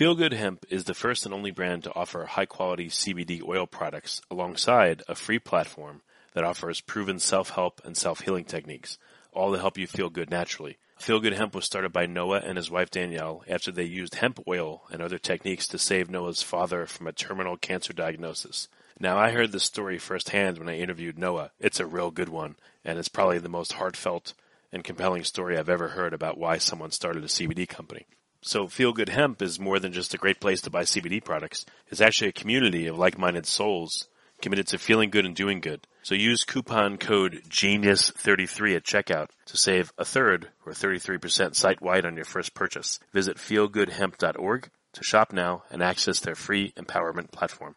Feel Good Hemp is the first and only brand to offer high quality CBD oil products alongside a free platform that offers proven self-help and self-healing techniques, all to help you feel good naturally. Feel Good Hemp was started by Noah and his wife Danielle after they used hemp oil and other techniques to save Noah's father from a terminal cancer diagnosis. Now, I heard this story firsthand when I interviewed Noah. It's a real good one, and it's probably the most heartfelt and compelling story I've ever heard about why someone started a CBD company. So Feel Good Hemp is more than just a great place to buy CBD products. It's actually a community of like-minded souls committed to feeling good and doing good. So use coupon code GENIUS33 at checkout to save a third or 33% site-wide on your first purchase. Visit feelgoodhemp.org to shop now and access their free empowerment platform.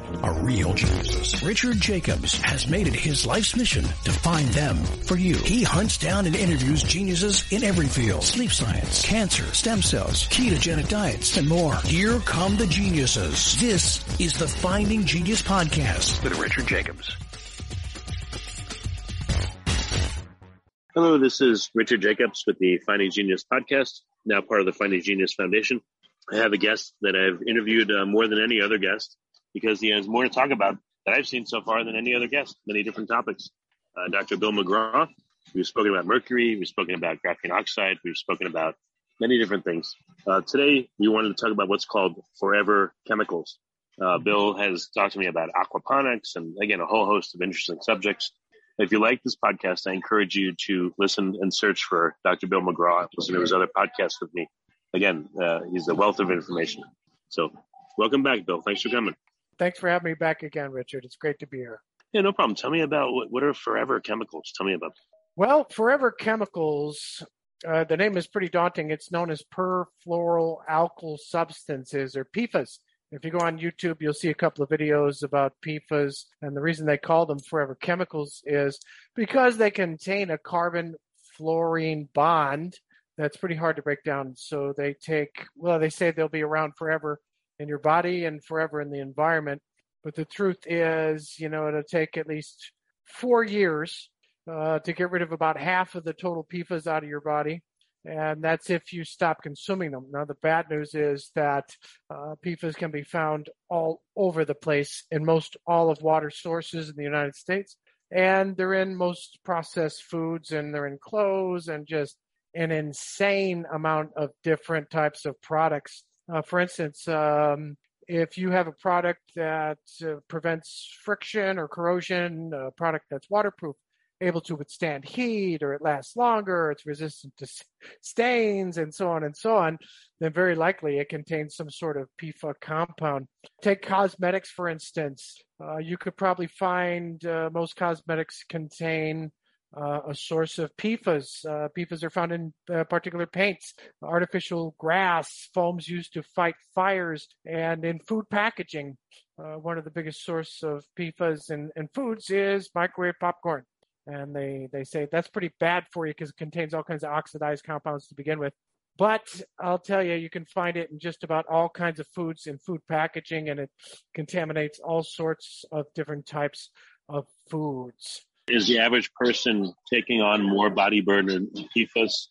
are real geniuses. Richard Jacobs has made it his life's mission to find them for you. He hunts down and interviews geniuses in every field. Sleep science, cancer, stem cells, ketogenic diets, and more. Here come the geniuses. This is the Finding Genius Podcast with Richard Jacobs. Hello, this is Richard Jacobs with the Finding Genius Podcast, now part of the Finding Genius Foundation. I have a guest that I've interviewed uh, more than any other guest because he has more to talk about that I've seen so far than any other guest, many different topics. Uh, Dr. Bill McGraw, we've spoken about mercury, we've spoken about graphene oxide, we've spoken about many different things. Uh, today, we wanted to talk about what's called forever chemicals. Uh, Bill has talked to me about aquaponics and again, a whole host of interesting subjects. If you like this podcast, I encourage you to listen and search for Dr. Bill McGraw, listen to his other podcasts with me. Again, uh, he's a wealth of information. So welcome back, Bill. Thanks for coming. Thanks for having me back again, Richard. It's great to be here. Yeah, no problem. Tell me about what, what are forever chemicals? Tell me about. Well, forever chemicals. Uh, the name is pretty daunting. It's known as perfluoroalkyl substances or PFAS. If you go on YouTube, you'll see a couple of videos about PFAS. And the reason they call them forever chemicals is because they contain a carbon fluorine bond that's pretty hard to break down. So they take, well, they say they'll be around forever in your body and forever in the environment. But the truth is, you know, it'll take at least four years uh, to get rid of about half of the total PFAS out of your body. And that's if you stop consuming them. Now, the bad news is that uh, PFAS can be found all over the place in most all of water sources in the United States. And they're in most processed foods and they're in clothes and just an insane amount of different types of products uh, for instance, um, if you have a product that uh, prevents friction or corrosion, a product that's waterproof, able to withstand heat, or it lasts longer, it's resistant to stains, and so on and so on, then very likely it contains some sort of PFA compound. Take cosmetics, for instance. Uh, you could probably find uh, most cosmetics contain uh, a source of PFAS. Uh, PFAS are found in uh, particular paints, artificial grass, foams used to fight fires, and in food packaging. Uh, one of the biggest source of PFAS in, in foods is microwave popcorn. And they, they say that's pretty bad for you because it contains all kinds of oxidized compounds to begin with. But I'll tell you, you can find it in just about all kinds of foods in food packaging, and it contaminates all sorts of different types of foods is the average person taking on more body burden PFAS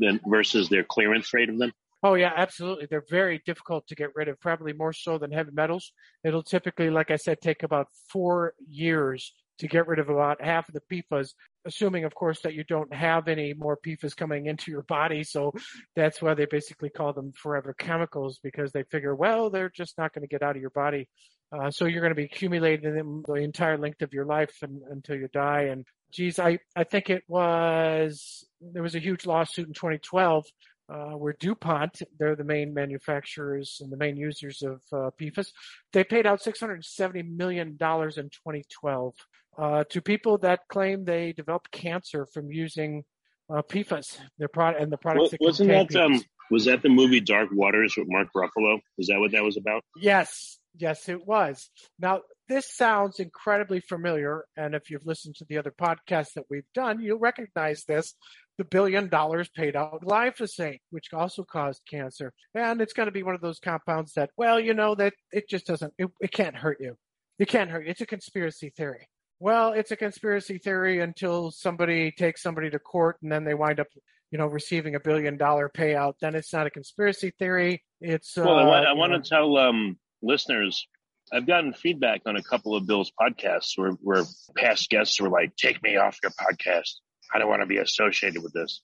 than versus their clearance rate of them? Oh yeah, absolutely. They're very difficult to get rid of, probably more so than heavy metals. It'll typically, like I said, take about four years to get rid of about half of the PFAS, assuming, of course, that you don't have any more PFAS coming into your body. So that's why they basically call them forever chemicals because they figure, well, they're just not going to get out of your body uh, so you're going to be accumulating them the entire length of your life and, until you die. And geez, I, I think it was, there was a huge lawsuit in 2012 uh, where DuPont, they're the main manufacturers and the main users of uh, PFAS, they paid out $670 million in 2012 uh, to people that claim they developed cancer from using uh, PFAS. Their product and the products well, wasn't that um, was that the movie Dark Waters with Mark Ruffalo? Is that what that was about? Yes, Yes, it was. Now, this sounds incredibly familiar. And if you've listened to the other podcasts that we've done, you'll recognize this. the billion dollars paid out glyphosate, which also caused cancer. And it's going to be one of those compounds that, well, you know, that it just doesn't, it, it can't hurt you. It can't hurt you. It's a conspiracy theory. Well, it's a conspiracy theory until somebody takes somebody to court and then they wind up, you know, receiving a billion dollar payout. Then it's not a conspiracy theory. It's, well, uh, I, want, I want to tell um, listeners I've gotten feedback on a couple of Bill's podcasts where, where past guests were like, take me off your podcast. I don't want to be associated with this.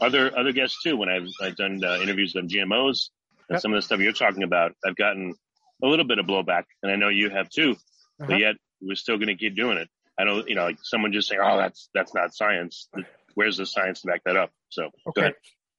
Other other guests too. When I've, I've done uh, interviews on GMOs and Yep. some of the stuff you're talking about, I've gotten a little bit of blowback, and I know you have too. Uh-huh. But yet we're still going to keep doing it. I don't, you know, like someone just saying, "Oh, that's that's not science." Where's the science to back that up? So go Okay.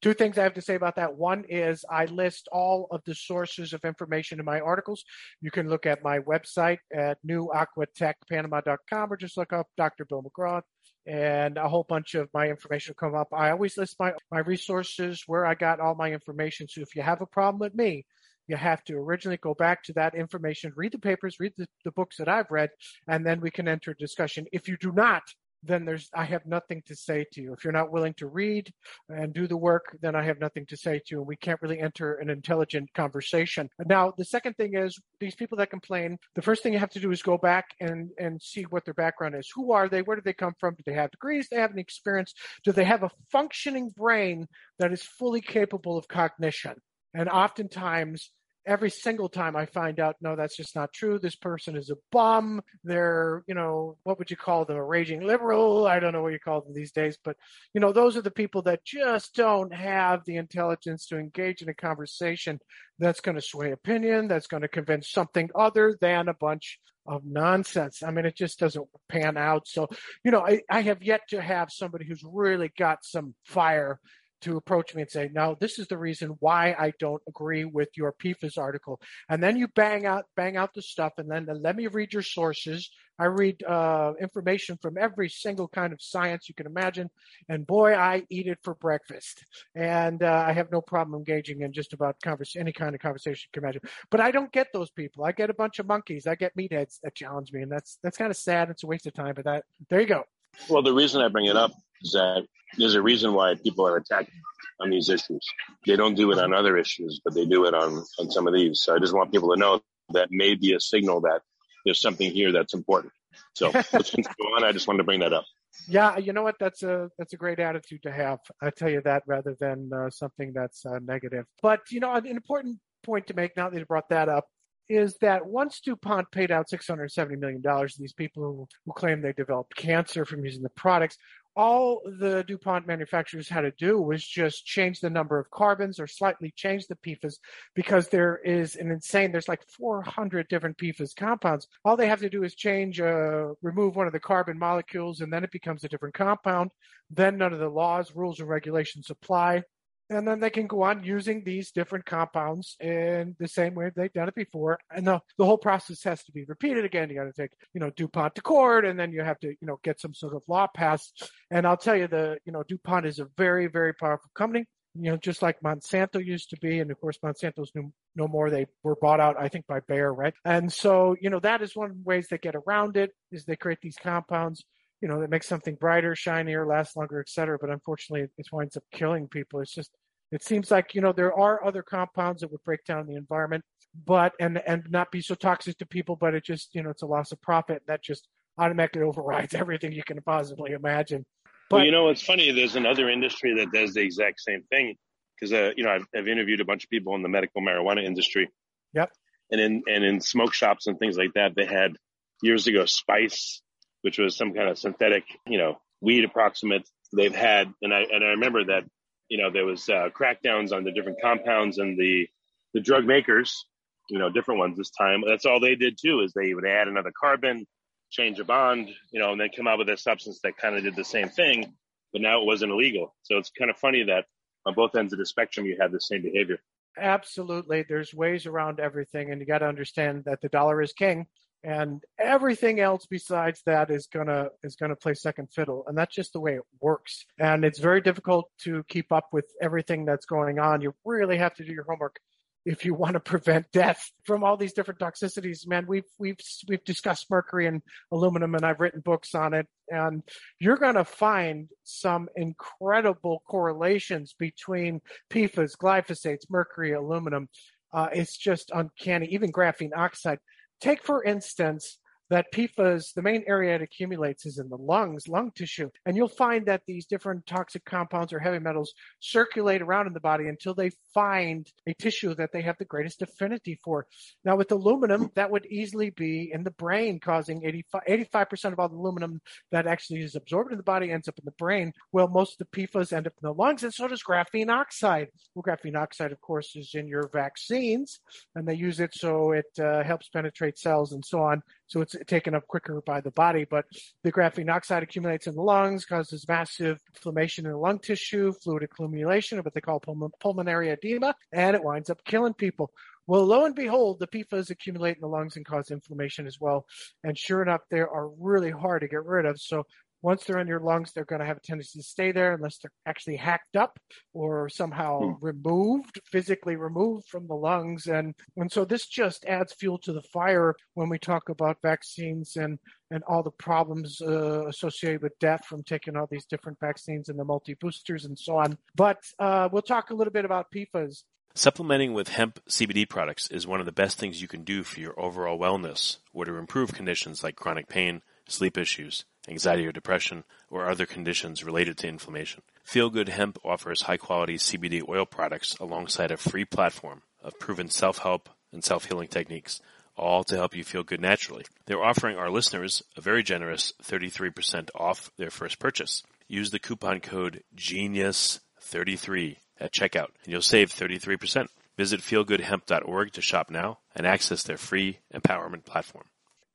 Two things I have to say about that. One is I list all of the sources of information in my articles. You can look at my website at newaquatechpanama.com or just look up Dr. Bill McGraw and a whole bunch of my information will come up. I always list my, my resources where I got all my information. So if you have a problem with me, you have to originally go back to that information, read the papers, read the, the books that I've read, and then we can enter discussion. If you do not, then there's I have nothing to say to you. If you're not willing to read and do the work, then I have nothing to say to you. And we can't really enter an intelligent conversation. Now, the second thing is these people that complain, the first thing you have to do is go back and, and see what their background is. Who are they? Where do they come from? Do they have degrees? Do they have any experience? Do they have a functioning brain that is fully capable of cognition? And oftentimes, every single time I find out, no, that's just not true. This person is a bum. They're, you know, what would you call them? A raging liberal? I don't know what you call them these days, but, you know, those are the people that just don't have the intelligence to engage in a conversation that's going to sway opinion, that's going to convince something other than a bunch of nonsense. I mean, it just doesn't pan out. So, you know, I, I have yet to have somebody who's really got some fire to approach me and say, no, this is the reason why I don't agree with your PFAS article. And then you bang out, bang out the stuff and then let me read your sources. I read uh, information from every single kind of science you can imagine. And boy, I eat it for breakfast. And uh, I have no problem engaging in just about convers- any kind of conversation you can imagine. But I don't get those people. I get a bunch of monkeys. I get meatheads that challenge me. And that's, that's kind of sad. It's a waste of time, but that, there you go. Well, the reason I bring it up is that there's a reason why people are attacking on these issues. They don't do it on other issues, but they do it on, on some of these. So I just want people to know that may be a signal that there's something here that's important. So let's go on. I just wanted to bring that up. Yeah, you know what? That's a that's a great attitude to have. I tell you that rather than uh, something that's uh, negative. But you know, an important point to make now that you brought that up is that once DuPont paid out $670 million to these people who, who claim they developed cancer from using the products, all the DuPont manufacturers had to do was just change the number of carbons or slightly change the PFAS because there is an insane, there's like 400 different PFAS compounds. All they have to do is change, uh, remove one of the carbon molecules and then it becomes a different compound. Then none of the laws, rules, and regulations apply and then they can go on using these different compounds in the same way they've done it before. And the, the whole process has to be repeated again. You got to take, you know, DuPont to court and then you have to, you know, get some sort of law passed. And I'll tell you the, you know, DuPont is a very, very powerful company. You know, just like Monsanto used to be. And of course, Monsanto's no, no more. They were bought out, I think, by Bayer, right? And so, you know, that is one of the ways they get around it is they create these compounds you know, that makes something brighter, shinier, lasts longer, et cetera. But unfortunately, it, winds up killing people. It's just, it seems like, you know, there are other compounds that would break down the environment, but, and, and not be so toxic to people, but it just, you know, it's a loss of profit. That just automatically overrides everything you can possibly imagine. But, well, you know, it's funny. There's another industry that does the exact same thing because, uh, you know, I've, I've interviewed a bunch of people in the medical marijuana industry. Yep. And in, and in smoke shops and things like that, they had years ago spice which was some kind of synthetic, you know, weed approximate they've had. And I, and I remember that, you know, there was uh, crackdowns on the different compounds and the, the drug makers, you know, different ones this time. That's all they did too, is they would add another carbon, change a bond, you know, and then come out with a substance that kind of did the same thing, but now it wasn't illegal. So it's kind of funny that on both ends of the spectrum, you had the same behavior. Absolutely. There's ways around everything. And you got to understand that the dollar is king and everything else besides that is gonna is gonna play second fiddle and that's just the way it works and it's very difficult to keep up with everything that's going on you really have to do your homework if you want to prevent death from all these different toxicities, man, we've we've we've discussed mercury and aluminum, and I've written books on it, and you're going to find some incredible correlations between PFAS, glyphosates, mercury, aluminum. Uh, it's just uncanny. Even graphene oxide. Take for instance that PFAS, the main area it accumulates is in the lungs, lung tissue. And you'll find that these different toxic compounds or heavy metals circulate around in the body until they find a tissue that they have the greatest affinity for. Now, with aluminum, that would easily be in the brain, causing 85, percent of all the aluminum that actually is absorbed in the body ends up in the brain. Well, most of the PFAS end up in the lungs, and so does graphene oxide. Well, graphene oxide, of course, is in your vaccines, and they use it so it uh, helps penetrate cells and so on. So it's taken up quicker by the body. But the graphene oxide accumulates in the lungs, causes massive inflammation in the lung tissue, fluid accumulation, what they call pulmonary edema, and it winds up killing people. Well, lo and behold, the PFAS accumulate in the lungs and cause inflammation as well. And sure enough, they are really hard to get rid of. So once they're in your lungs, they're going to have a tendency to stay there unless they're actually hacked up or somehow hmm. removed, physically removed from the lungs. And, and so this just adds fuel to the fire when we talk about vaccines and, and all the problems uh, associated with death from taking all these different vaccines and the multi boosters and so on. But uh, we'll talk a little bit about PFAS. Supplementing with hemp CBD products is one of the best things you can do for your overall wellness or to improve conditions like chronic pain, sleep issues, anxiety or depression, or other conditions related to inflammation. Feel Good Hemp offers high quality CBD oil products alongside a free platform of proven self-help and self-healing techniques, all to help you feel good naturally. They're offering our listeners a very generous 33% off their first purchase. Use the coupon code GENIUS33 at checkout and you'll save 33%. Visit feelgoodhemp.org to shop now and access their free empowerment platform.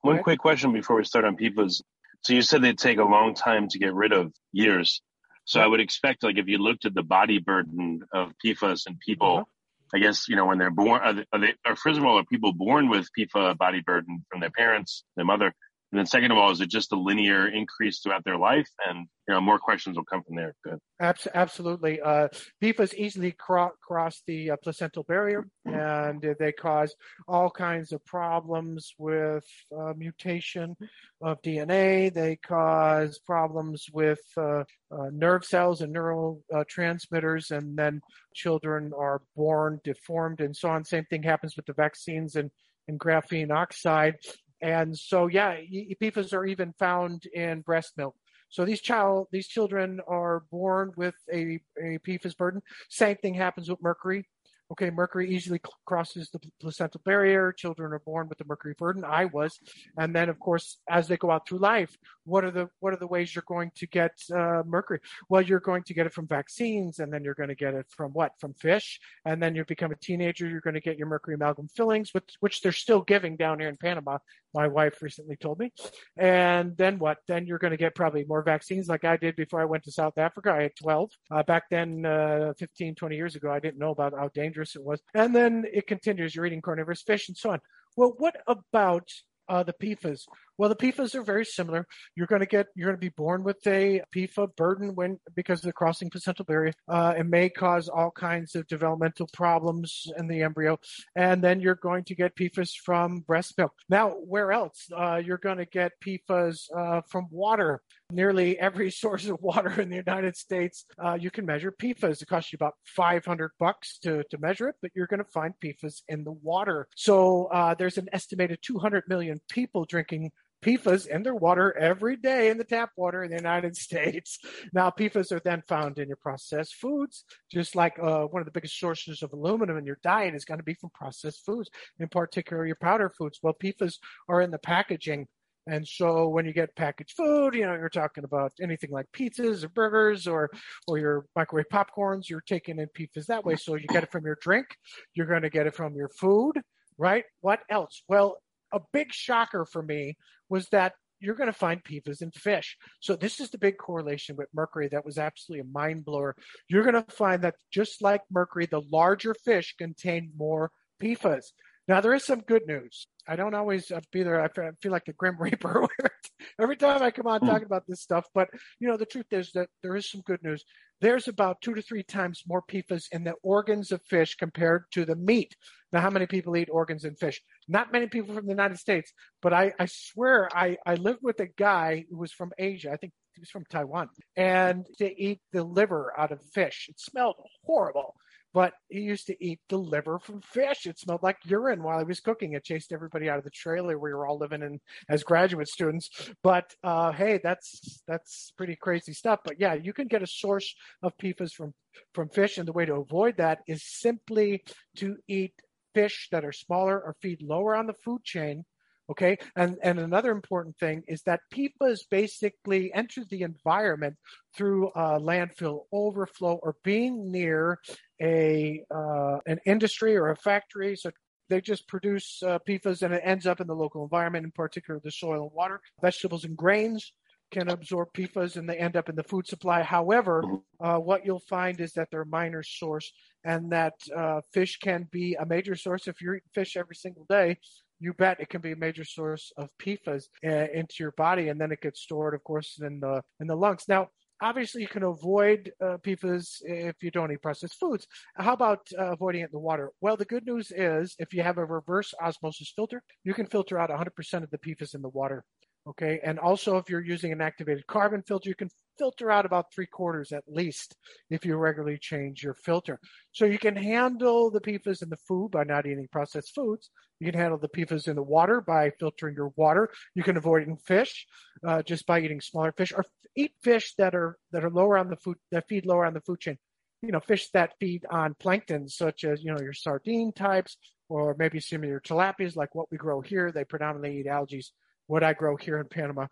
One quick question before we start on PFAS. So you said they'd take a long time to get rid of years. So I would expect, like, if you looked at the body burden of PFAS and people, uh-huh. I guess, you know, when they're born, are they, are they, or first of all, are people born with PFA body burden from their parents, their mother? And then second of all, is it just a linear increase throughout their life? And, you know, more questions will come from there. Good. Absolutely. Uh, PFAS easily cro- cross the uh, placental barrier and they cause all kinds of problems with uh, mutation of DNA. They cause problems with uh, uh, nerve cells and neurotransmitters, and then children are born deformed and so on. Same thing happens with the vaccines and, and graphene oxide. And so, yeah, PFAS are even found in breast milk. So these child, these children are born with a, a PFAS burden. Same thing happens with mercury. Okay, mercury easily crosses the placental barrier. Children are born with the mercury burden. I was, and then of course, as they go out through life, what are the what are the ways you're going to get uh, mercury? Well, you're going to get it from vaccines, and then you're going to get it from what? From fish, and then you become a teenager. You're going to get your mercury amalgam fillings, which which they're still giving down here in Panama. My wife recently told me, and then what? Then you're going to get probably more vaccines, like I did before I went to South Africa. I had 12 uh, back then, uh, 15, 20 years ago. I didn't know about how dangerous it was. And then it continues. You're eating carnivorous fish and so on. Well, what about uh, the PFAS? Well, the PFAS are very similar. You're going to get, you're going to be born with a PFA burden when, because of the crossing placental barrier. Uh, it may cause all kinds of developmental problems in the embryo. And then you're going to get PFAS from breast milk. Now, where else? Uh, you're going to get PFAS uh, from water. Nearly every source of water in the United States, uh, you can measure PFAS. It costs you about 500 bucks to, to measure it, but you're going to find PFAS in the water. So uh, there's an estimated 200 million people drinking PFAS in their water every day in the tap water in the United States. Now, PFAS are then found in your processed foods, just like uh, one of the biggest sources of aluminum in your diet is going to be from processed foods, in particular your powder foods. Well, PFAS are in the packaging. And so when you get packaged food, you know, you're talking about anything like pizzas or burgers or, or your microwave popcorns, you're taking in PFAS that way. So you get it from your drink. You're going to get it from your food, right? What else? Well, a big shocker for me was that you're going to find PFAS in fish. So this is the big correlation with mercury that was absolutely a mind blower. You're going to find that just like mercury, the larger fish contain more PFAS. Now there is some good news. I don't always uh, be there. I feel like the Grim Reaper. every time I come on hmm. talking about this stuff. But you know, the truth is that there is some good news. There's about two to three times more PFAS in the organs of fish compared to the meat. Now, how many people eat organs in fish? Not many people from the United States, but I, I swear I, I lived with a guy who was from Asia. I think he was from Taiwan, and to eat the liver out of fish. It smelled horrible but he used to eat the liver from fish. It smelled like urine while he was cooking. It chased everybody out of the trailer we were all living in as graduate students. But uh, hey, that's that's pretty crazy stuff. But yeah, you can get a source of PFAS from from fish, and the way to avoid that is simply to eat fish that are smaller or feed lower on the food chain Okay. And, and another important thing is that PFAS basically enter the environment through landfill overflow or being near a, uh, an industry or a factory. So they just produce uh, PFAS and it ends up in the local environment, in particular the soil and water. Vegetables and grains can absorb PFAS and they end up in the food supply. However, mm-hmm. uh, what you'll find is that they're a minor source and that uh, fish can be a major source. If you're eating fish every single day, you bet it can be a major source of PFAS uh, into your body, and then it gets stored, of course, in the in the lungs. Now, obviously, you can avoid uh, PFAS if you don't eat processed foods. How about uh, avoiding it in the water? Well, the good news is if you have a reverse osmosis filter, you can filter out 100% of the PFAS in the water. Okay. And also, if you're using an activated carbon filter, you can filter out about three quarters at least if you regularly change your filter. So you can handle the PFAS in the food by not eating processed foods. You can handle the PFAS in the water by filtering your water. You can avoid in fish uh, just by eating smaller fish or eat fish that are that are lower on the food that feed lower on the food chain. You know, fish that feed on plankton, such as you know your sardine types, or maybe your tilapias, like what we grow here. They predominantly eat algae what I grow here in Panama.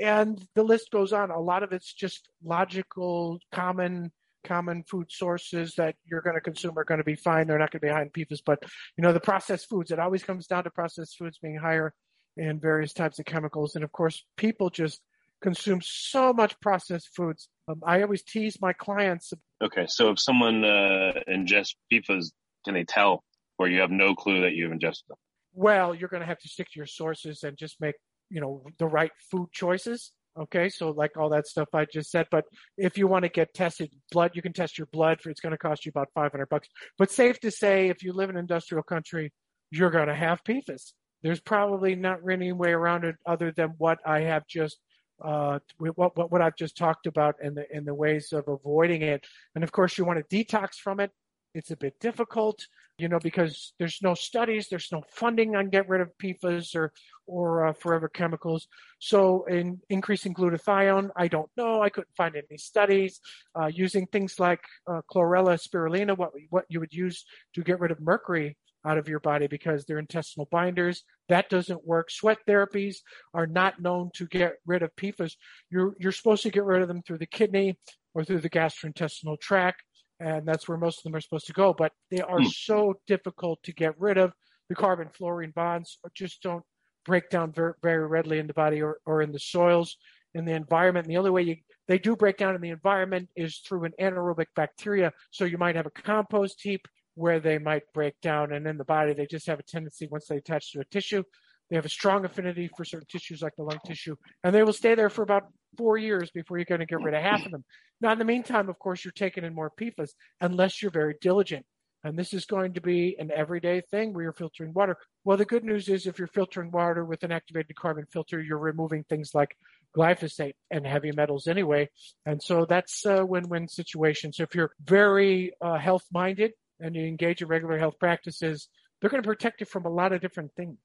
And the list goes on. A lot of it's just logical, common common food sources that you're going to consume are going to be fine. They're not going to be high in PFAS, but you know the processed foods. It always comes down to processed foods being higher in various types of chemicals, and of course, people just consume so much processed foods. Um, I always tease my clients. Okay, so if someone uh, ingests PFAS, can they tell, or you have no clue that you've ingested them? Well, you're going to have to stick to your sources and just make you know the right food choices okay so like all that stuff i just said but if you want to get tested blood you can test your blood for it's going to cost you about 500 bucks but safe to say if you live in an industrial country you're going to have PFAS. There's probably not any way around it other than what I have just uh, what, what what I've just talked about and the in the ways of avoiding it. And of course, you want to detox from it. It's a bit difficult, you know, because there's no studies, there's no funding on get rid of PFAS or or uh, forever chemicals. So, in increasing glutathione, I don't know. I couldn't find any studies uh, using things like uh, chlorella spirulina, what what you would use to get rid of mercury out of your body because they're intestinal binders. That doesn't work. Sweat therapies are not known to get rid of PFAS. You're you're supposed to get rid of them through the kidney or through the gastrointestinal tract and that's where most of them are supposed to go. But they are mm. so difficult to get rid of. The carbon fluorine bonds just don't break down very, readily in the body or, or in the soils in the environment. And the only way you, they do break down in the environment is through an anaerobic bacteria. So you might have a compost heap where they might break down, and in the body they just have a tendency once they attach to a tissue they have a strong affinity for certain tissues like the lung tissue, and they will stay there for about four years before you're going to get rid of half of them. Now, in the meantime, of course, you're taking in more PFAS unless you're very diligent. And this is going to be an everyday thing where you're filtering water. Well, the good news is if you're filtering water with an activated carbon filter, you're removing things like glyphosate and heavy metals anyway. And so that's a win-win situation. So if you're very uh, health minded and you engage in regular health practices, they're going to protect you from a lot of different things.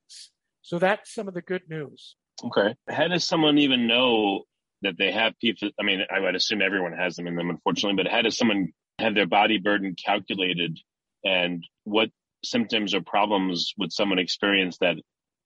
So that's some of the good news. Okay. How does someone even know that they have PFAS? I mean, I would assume everyone has them in them, unfortunately, but how does someone have their body burden calculated and what symptoms or problems would someone experience that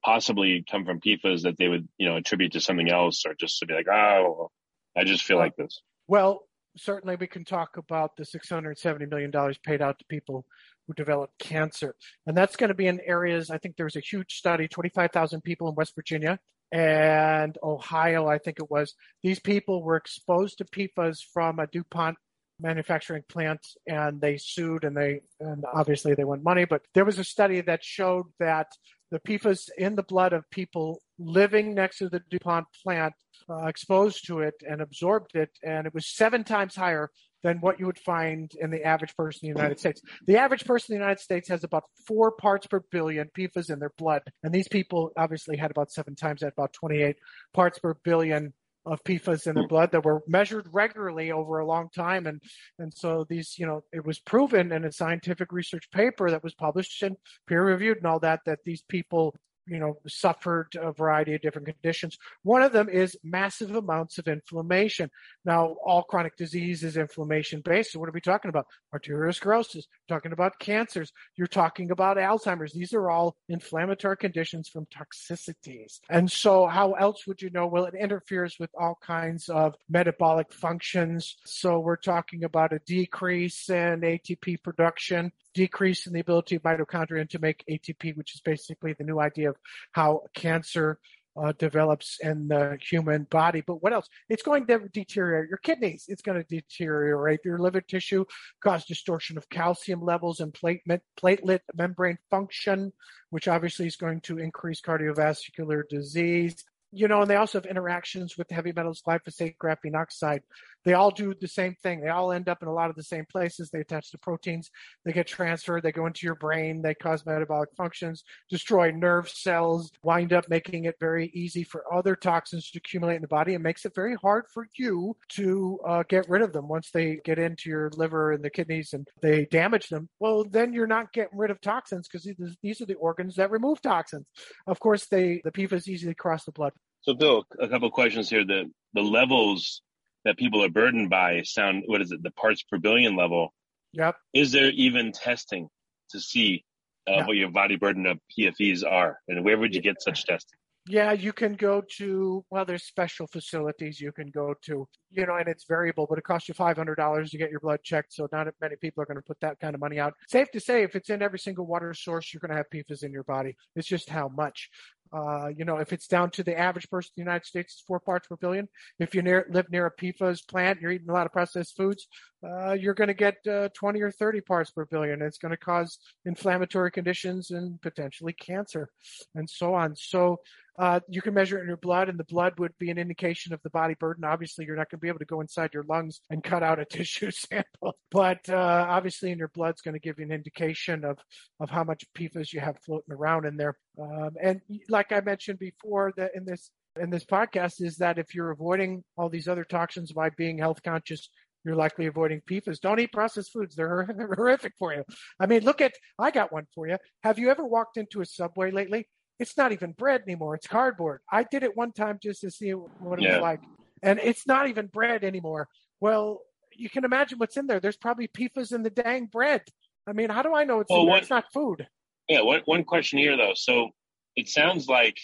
possibly come from PFAS that they would, you know, attribute to something else or just to be like, oh, I just feel like this? Well, certainly we can talk about the $670 million paid out to people who develop cancer. And that's going to be in areas, I think there was a huge study, 25,000 people in West Virginia and Ohio, I think it was. These people were exposed to PFAS from a DuPont manufacturing plant and they sued and they, and obviously they won money. But there was a study that showed that the PFAS in the blood of people living next to the DuPont plant, uh, exposed to it and absorbed it, and it was seven times higher than what you would find in the average person in the United States. The average person in the United States has about four parts per billion PFAS in their blood, and these people obviously had about seven times that, about 28 parts per billion of PFAS in their hmm. blood that were measured regularly over a long time. And, and so these, you know, it was proven in a scientific research paper that was published and peer reviewed and all that, that these people you know, suffered a variety of different conditions. One of them is massive amounts of inflammation. Now, all chronic disease is inflammation based. So what are we talking about? Arteriosclerosis, talking about cancers. You're talking about Alzheimer's. These are all inflammatory conditions from toxicities. And so how else would you know? Well, it interferes with all kinds of metabolic functions. So we're talking about a decrease in ATP production, decrease in the ability of mitochondria to make ATP, which is basically the new idea of how cancer uh, develops in the human body. But what else? It's going to deteriorate your kidneys. It's going to deteriorate your liver tissue, cause distortion of calcium levels and platelet, platelet membrane function, which obviously is going to increase cardiovascular disease you know, and they also have interactions with heavy metals, glyphosate, graphene oxide. They all do the same thing. They all end up in a lot of the same places. They attach to proteins. They get transferred. They go into your brain. They cause metabolic functions, destroy nerve cells, wind up making it very easy for other toxins to accumulate in the body and makes it very hard for you to uh, get rid of them once they get into your liver and the kidneys and they damage them. Well, then you're not getting rid of toxins because these are the organs that remove toxins. Of course, they the PFAS easily cross the blood so, Bill, a couple questions here. The the levels that people are burdened by sound what is it? The parts per billion level. Yep. Is there even testing to see uh, what your body burden of PFEs are, and where would you get such testing? Yeah, you can go to, well, there's special facilities you can go to, you know, and it's variable, but it costs you $500 to get your blood checked. So not many people are going to put that kind of money out. Safe to say, if it's in every single water source, you're going to have PFAS in your body. It's just how much. Uh, you know, if it's down to the average person in the United States, it's four parts per billion. If you near, live near a PFAS plant, you're eating a lot of processed foods, uh, you're going to get uh, 20 or 30 parts per billion. It's going to cause inflammatory conditions and potentially cancer and so on. So uh, you can measure it in your blood, and the blood would be an indication of the body burden. Obviously, you're not going to be able to go inside your lungs and cut out a tissue sample, but uh, obviously, in your blood's going to give you an indication of of how much PFAS you have floating around in there. Um, and like I mentioned before, that in this in this podcast is that if you're avoiding all these other toxins by being health conscious, you're likely avoiding PFAS. Don't eat processed foods. They're horrific for you. I mean, look at, I got one for you. Have you ever walked into a subway lately? It's not even bread anymore. It's cardboard. I did it one time just to see what it yeah. was like. And it's not even bread anymore. Well, you can imagine what's in there. There's probably PFAS in the dang bread. I mean, how do I know it's well, in there? One, it's not food. Yeah, one, one question here, though. So it sounds like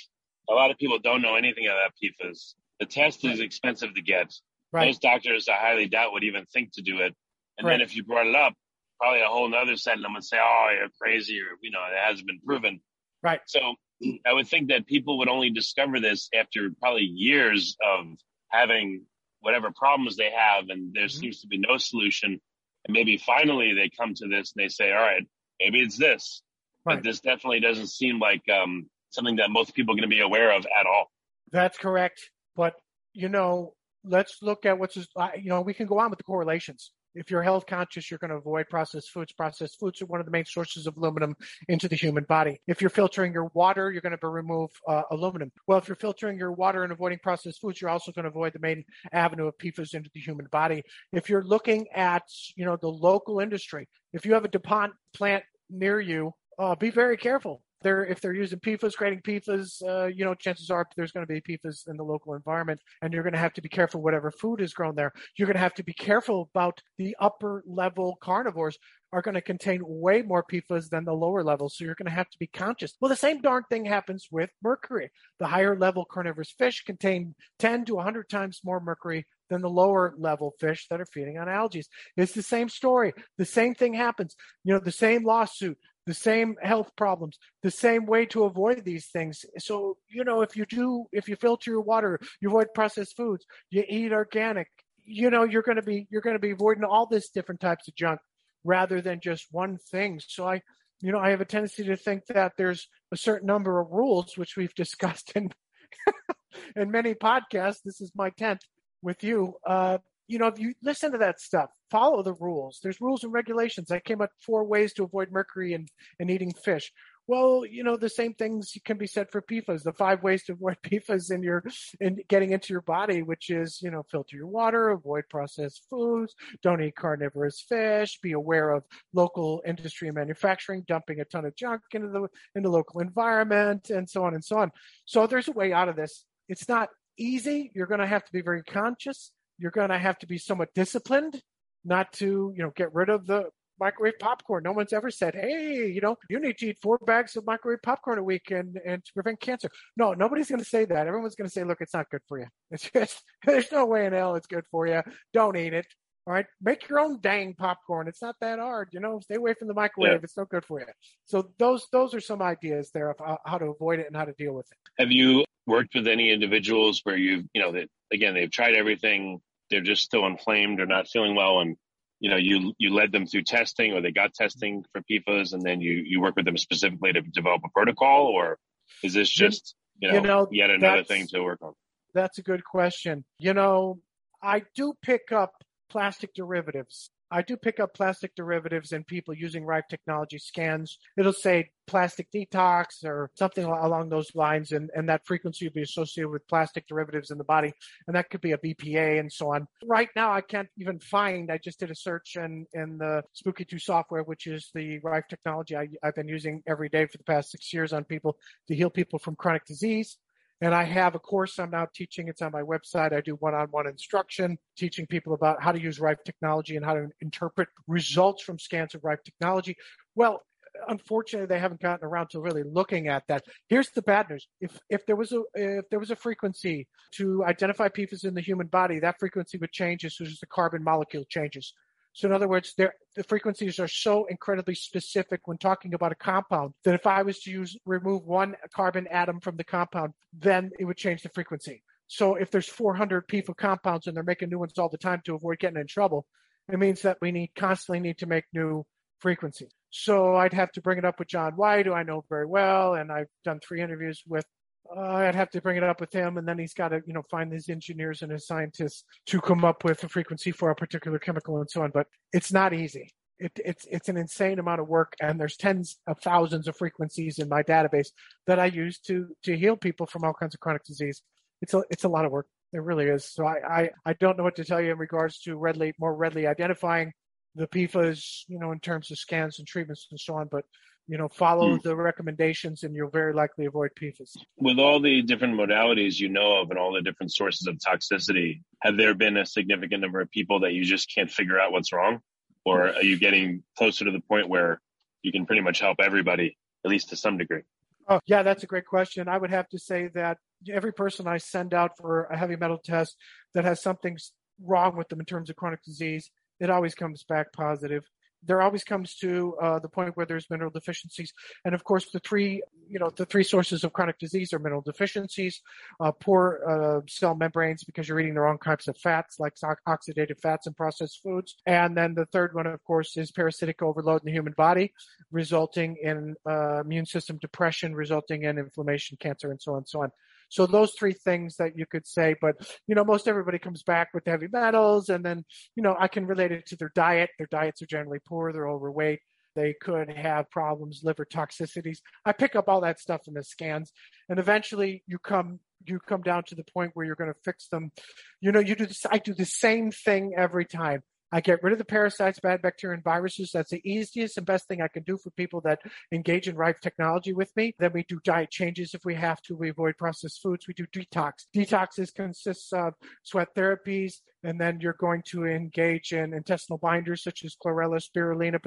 a lot of people don't know anything about PFAS. The test is expensive to get. Right. Most doctors, I highly doubt, would even think to do it. And right. then if you brought it up, probably a whole other set of them would say, "Oh, you're crazy," or you know, it hasn't been proven. Right. So I would think that people would only discover this after probably years of having whatever problems they have, and there mm-hmm. seems to be no solution. And maybe finally they come to this and they say, "All right, maybe it's this." Right. But this definitely doesn't seem like um, something that most people are going to be aware of at all. That's correct. But you know, let's look at what's, you know, we can go on with the correlations. If you're health conscious, you're going to avoid processed foods. Processed foods are one of the main sources of aluminum into the human body. If you're filtering your water, you're going to remove uh, aluminum. Well, if you're filtering your water and avoiding processed foods, you're also going to avoid the main avenue of PFAS into the human body. If you're looking at, you know, the local industry, if you have a DuPont plant near you, uh, be very careful they're if they're using PFAS, creating PFAS, uh, you know, chances are there's going to be PFAS in the local environment, and you're going to have to be careful whatever food is grown there. You're going to have to be careful about the upper level carnivores are going to contain way more PFAS than the lower levels, so you're going to have to be conscious. Well, the same darn thing happens with mercury. The higher level carnivorous fish contain 10 to 100 times more mercury than the lower level fish that are feeding on algae. It's the same story. The same thing happens. You know, the same lawsuit the same health problems, the same way to avoid these things. So, you know, if you do, if you filter your water, you avoid processed foods, you eat organic, you know, you're going to be, you're going to be avoiding all this different types of junk rather than just one thing. So I, you know, I have a tendency to think that there's a certain number of rules, which we've discussed in, in many podcasts. This is my tenth with you. Uh, you know, if you listen to that stuff, follow the rules. There's rules and regulations. I came up four ways to avoid mercury and, and eating fish. Well, you know, the same things can be said for PFAS. The five ways to avoid PFAS in your in getting into your body, which is, you know, filter your water, avoid processed foods, don't eat carnivorous fish, be aware of local industry and manufacturing, dumping a ton of junk into the into local environment, and so on and so on. So there's a way out of this. It's not easy. You're going to have to be very conscious. You're going to have to be somewhat disciplined not to, you know, get rid of the microwave popcorn. No one's ever said, "Hey, you know, you need to eat four bags of microwave popcorn a week and and to prevent cancer." No, nobody's going to say that. Everyone's going to say, "Look, it's not good for you. It's just there's no way in hell it's good for you. Don't eat it." All right, make your own dang popcorn. It's not that hard, you know. Stay away from the microwave. Yeah. It's no good for you. So those those are some ideas there of how, how to avoid it and how to deal with it. Have you worked with any individuals where you've you know that again they've tried everything, they're just still inflamed or not feeling well, and you know you you led them through testing or they got testing for PFAS and then you you work with them specifically to develop a protocol or is this just you know, you know yet another thing to work on? That's a good question. You know, I do pick up plastic derivatives I do pick up plastic derivatives and people using Rife technology scans. It'll say plastic detox or something along those lines, and, and that frequency will be associated with plastic derivatives in the body, and that could be a BPA and so on. Right now, I can't even find. I just did a search in in the Spooky2 software, which is the Rife technology I, I've been using every day for the past six years on people to heal people from chronic disease. And I have a course I'm now teaching. It's on my website. I do one on one instruction, teaching people about how to use Rife technology and how to interpret results from scans of Rife technology. Well, unfortunately, they haven't gotten around to really looking at that. Here's the bad news. If, if there was a, if there was a frequency to identify PFAS in the human body, that frequency would change as soon as the carbon molecule changes. So in other words, the frequencies are so incredibly specific when talking about a compound that if I was to use remove one carbon atom from the compound, then it would change the frequency. So if there's 400 PFA compounds and they're making new ones all the time to avoid getting in trouble, it means that we need constantly need to make new frequencies. So I'd have to bring it up with John White, who I know very well, and I've done three interviews with uh, I'd have to bring it up with him, and then he's got to, you know, find his engineers and his scientists to come up with a frequency for a particular chemical and so on. But it's not easy. It, it's it's an insane amount of work, and there's tens of thousands of frequencies in my database that I use to to heal people from all kinds of chronic disease. It's a it's a lot of work. It really is. So I I, I don't know what to tell you in regards to readily more readily identifying the PFAS, you know, in terms of scans and treatments and so on. But you know, follow mm. the recommendations and you'll very likely avoid PFAS. With all the different modalities you know of and all the different sources of toxicity, have there been a significant number of people that you just can't figure out what's wrong? Or are you getting closer to the point where you can pretty much help everybody, at least to some degree? Oh, yeah, that's a great question. I would have to say that every person I send out for a heavy metal test that has something wrong with them in terms of chronic disease, it always comes back positive there always comes to uh, the point where there's mineral deficiencies. And of course, the three, you know, the three sources of chronic disease are mineral deficiencies, uh, poor uh, cell membranes because you're eating the wrong types of fats, like oxidative fats and processed foods. And then the third one, of course, is parasitic overload in the human body, resulting in uh, immune system depression, resulting in inflammation, cancer, and so on and so on. So those three things that you could say, but you know, most everybody comes back with heavy metals and then, you know, I can relate it to their diet. Their diets are generally poor. They're overweight. They could have problems, liver toxicities. I pick up all that stuff in the scans and eventually you come you come down to the point where you're going to fix them. You know, you do this, I do the same thing every time. I get rid of the parasites, bad bacteria, and viruses. That's the easiest and best thing I can do for people that engage in Rife technology with me. Then we do diet changes if we have to. We avoid processed foods. We do detox. Detoxes consists of sweat therapies, and then you're going to engage in intestinal binders such as chlorella, spirulina,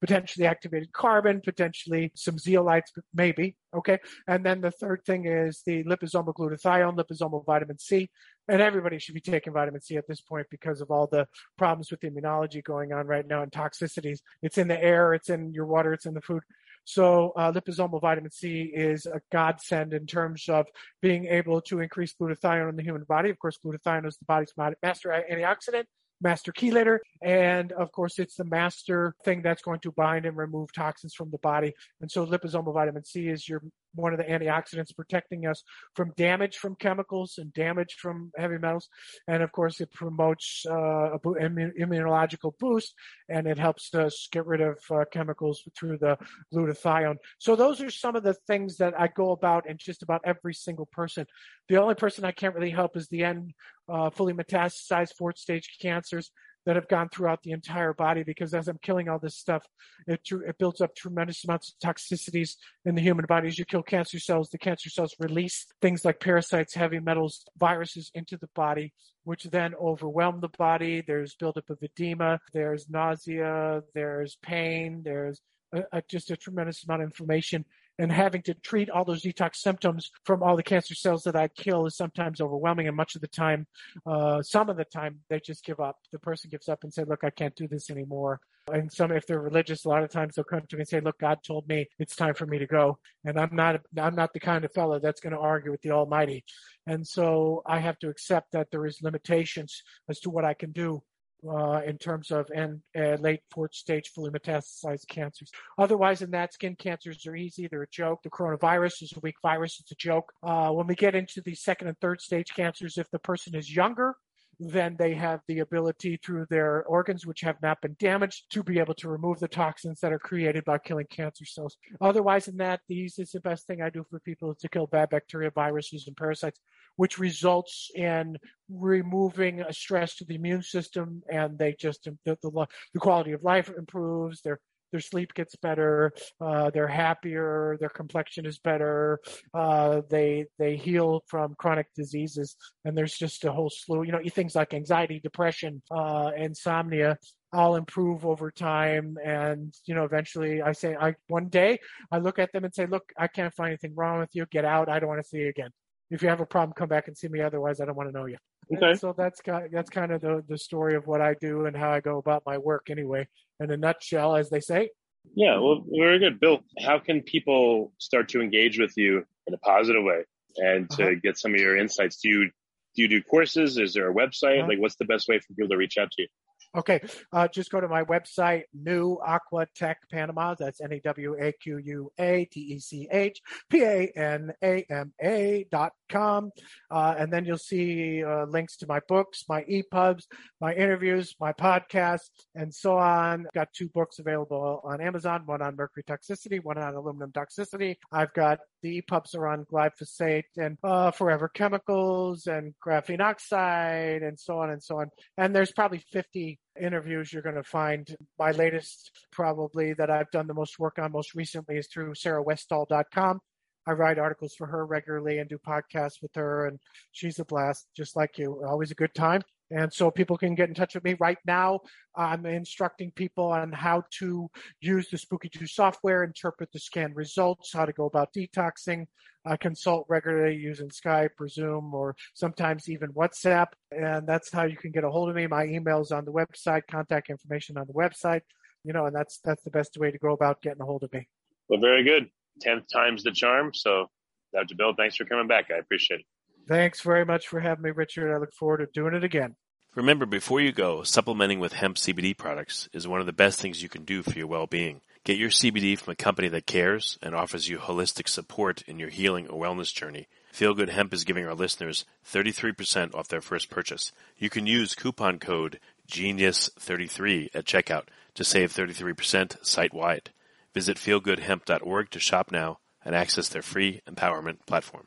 potentially activated carbon, potentially some zeolites, maybe. Okay. And then the third thing is the liposomal glutathione, liposomal vitamin C. And everybody should be taking vitamin C at this point because of all the problems with the immunology going on right now and toxicities. It's in the air, it's in your water, it's in the food. So uh, liposomal vitamin C is a godsend in terms of being able to increase glutathione in the human body. Of course, glutathione is the body's master antioxidant. master chelator. And of course, it's the master thing that's going to bind and remove toxins from the body. And so liposomal vitamin C is your one of the antioxidants protecting us from damage from chemicals and damage from heavy metals. And of course, it promotes uh, a immunological boost and it helps us get rid of uh, chemicals through the glutathione. So those are some of the things that I go about in just about every single person. The only person I can't really help is the end uh, fully metastasized fourth stage cancers that have gone throughout the entire body because as I'm killing all this stuff, it, it builds up tremendous amounts of toxicities in the human body. As you kill cancer cells, the cancer cells release things like parasites, heavy metals, viruses into the body, which then overwhelm the body. There's buildup of edema, there's nausea, there's pain, there's a, a, just a tremendous amount of inflammation and having to treat all those detox symptoms from all the cancer cells that I kill is sometimes overwhelming. And much of the time, uh, some of the time, they just give up. The person gives up and say, "Look, I can't do this anymore." And some, if they're religious, a lot of times they'll come to me and say, "Look, God told me it's time for me to go," and I'm not, I'm not the kind of fellow that's going to argue with the Almighty. And so I have to accept that there is limitations as to what I can do uh, in terms of and uh, late fourth stage fully metastasized cancers. Otherwise, in that, skin cancers are easy. They're a joke. The coronavirus is a weak virus. It's a joke. Uh, when we get into the second and third stage cancers, if the person is younger, then they have the ability through their organs, which have not been damaged, to be able to remove the toxins that are created by killing cancer cells. Otherwise, than that, these is the best thing I do for people is to kill bad bacteria, viruses, and parasites which results in removing a stress to the immune system and they just the, the, the quality of life improves their their sleep gets better uh, they're happier their complexion is better uh, they they heal from chronic diseases. And there's just a whole slew you know things like anxiety depression uh, insomnia all improve over time. And you know eventually i say i one day i look at them and say look i can't find anything wrong with you. Get out. I don't want to see you again. If you have a problem, come back and see me. Otherwise, I don't want to know you. Okay. And so that's kind that's kind of the the story of what I do and how I go about my work. Anyway, in a nutshell, as they say. Yeah, well, very good, Bill. How can people start to engage with you in a positive way and to uh-huh. get some of your insights? Do you do you do courses? Is there a website? Uh-huh. Like, what's the best way for people to reach out to you? Okay, uh, just go to my website, New Aqua Tech Panama. That's N E W A Q U A T E C H P A N A M A dot com. Uh, and then you'll see uh, links to my books, my EPUBs, my interviews, my podcasts, and so on. I've got two books available on Amazon, one on mercury toxicity, one on aluminum toxicity. I've got the EPUBs are on glyphosate and uh, forever chemicals and graphene oxide and so on and so on. And there's probably 50 interviews you're going to find. My latest, probably that I've done the most work on most recently, is through sarahwestall.com. I write articles for her regularly and do podcasts with her, and she's a blast, just like you. Always a good time. And so people can get in touch with me right now. I'm instructing people on how to use the Spooky2 software, interpret the scan results, how to go about detoxing. I consult regularly using Skype or Zoom or sometimes even WhatsApp. And that's how you can get a hold of me. My email is on the website, contact information on the website, you know, and that's, that's the best way to go about getting a hold of me. Well, very good. 10th time's the charm. So Dr. Bill, thanks for coming back. I appreciate it. Thanks very much for having me, Richard. I look forward to doing it again. Remember, before you go, supplementing with hemp CBD products is one of the best things you can do for your well-being. Get your CBD from a company that cares and offers you holistic support in your healing or wellness journey. Feel Good Hemp is giving our listeners 33% off their first purchase. You can use coupon code GENIUS33 at checkout to save 33% site-wide. Visit feelgoodhemp.org to shop now and access their free empowerment platform.